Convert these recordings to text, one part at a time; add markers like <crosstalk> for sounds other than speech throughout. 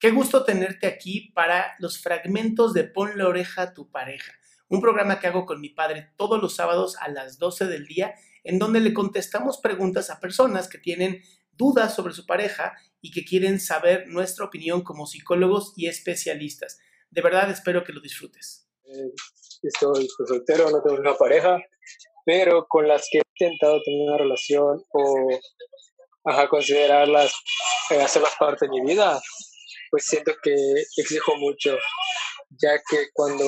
Qué gusto tenerte aquí para los fragmentos de Pon la oreja a tu pareja, un programa que hago con mi padre todos los sábados a las 12 del día, en donde le contestamos preguntas a personas que tienen dudas sobre su pareja y que quieren saber nuestra opinión como psicólogos y especialistas. De verdad espero que lo disfrutes. Eh, estoy soltero, no tengo una pareja, pero con las que he intentado tener una relación o ajá, considerarlas, eh, hacerlas parte de mi vida, pues siento que exijo mucho, ya que cuando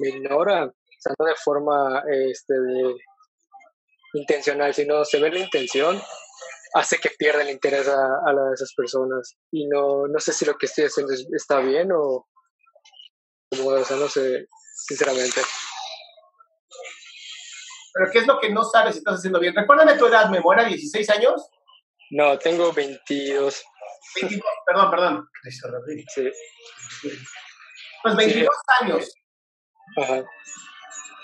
me ignoran, o sea, no de forma este, de, intencional, sino se ve la intención, hace que pierda el interés a, a la, esas personas. Y no, no sé si lo que estoy haciendo está bien o, o sea, no sé, sinceramente. ¿Pero qué es lo que no sabes si estás haciendo bien? Recuérdame tu edad, ¿me muera 16 años? No, tengo 22. 22, perdón, perdón. Sí. Pues 22 sí. años. Ajá.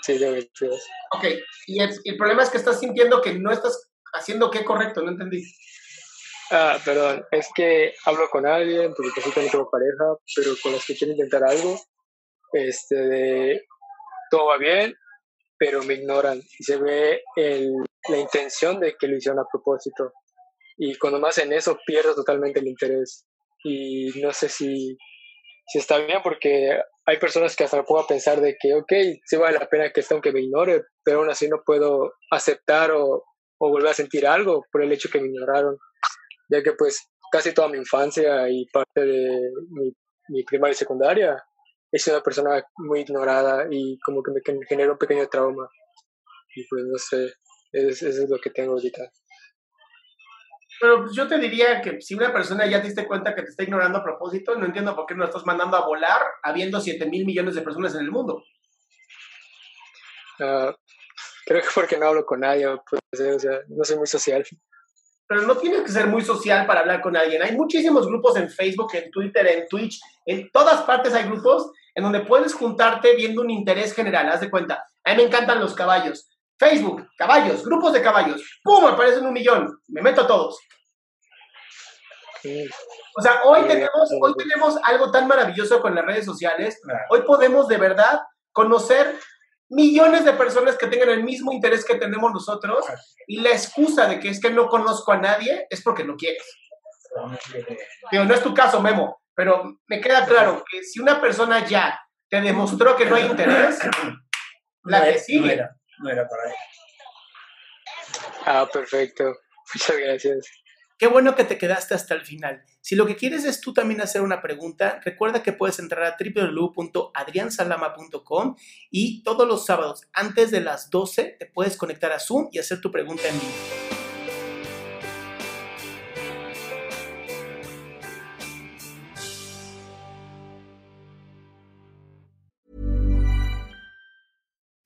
Sí, yo 22. Ok, y el, el, problema es que estás sintiendo que no estás haciendo qué correcto, no entendí. Ah, perdón, es que hablo con alguien, porque pues, también tengo pareja, pero con los que quiero intentar algo, este, de, todo va bien, pero me ignoran y se ve el, la intención de que lo hicieron a propósito. Y cuando me hacen eso, pierdo totalmente el interés. Y no sé si, si está bien, porque hay personas que hasta puedo pensar de que, ok, sí vale la pena que esté aunque me ignore, pero aún así no puedo aceptar o, o volver a sentir algo por el hecho que me ignoraron, ya que pues casi toda mi infancia y parte de mi, mi primaria y secundaria he sido una persona muy ignorada y como que me, genera un pequeño trauma. Y pues no sé, es, eso es lo que tengo ahorita. Pero yo te diría que si una persona ya te diste cuenta que te está ignorando a propósito, no entiendo por qué no estás mandando a volar habiendo 7 mil millones de personas en el mundo. Uh, creo que porque no hablo con nadie, pues, o sea, no soy muy social. Pero no tienes que ser muy social para hablar con alguien. Hay muchísimos grupos en Facebook, en Twitter, en Twitch, en todas partes hay grupos en donde puedes juntarte viendo un interés general. Haz de cuenta, a mí me encantan los caballos. Facebook, caballos, grupos de caballos. ¡Pum! Aparecen un millón. Me meto a todos. O sea, hoy tenemos, hoy tenemos algo tan maravilloso con las redes sociales. Hoy podemos de verdad conocer millones de personas que tengan el mismo interés que tenemos nosotros y la excusa de que es que no conozco a nadie es porque no quieres. Digo, no es tu caso, Memo, pero me queda claro que si una persona ya te demostró que no hay interés, la que sigue. No era para él. Ah, perfecto. <laughs> Muchas gracias. Qué bueno que te quedaste hasta el final. Si lo que quieres es tú también hacer una pregunta, recuerda que puedes entrar a www.adriansalama.com y todos los sábados antes de las 12 te puedes conectar a Zoom y hacer tu pregunta en vivo.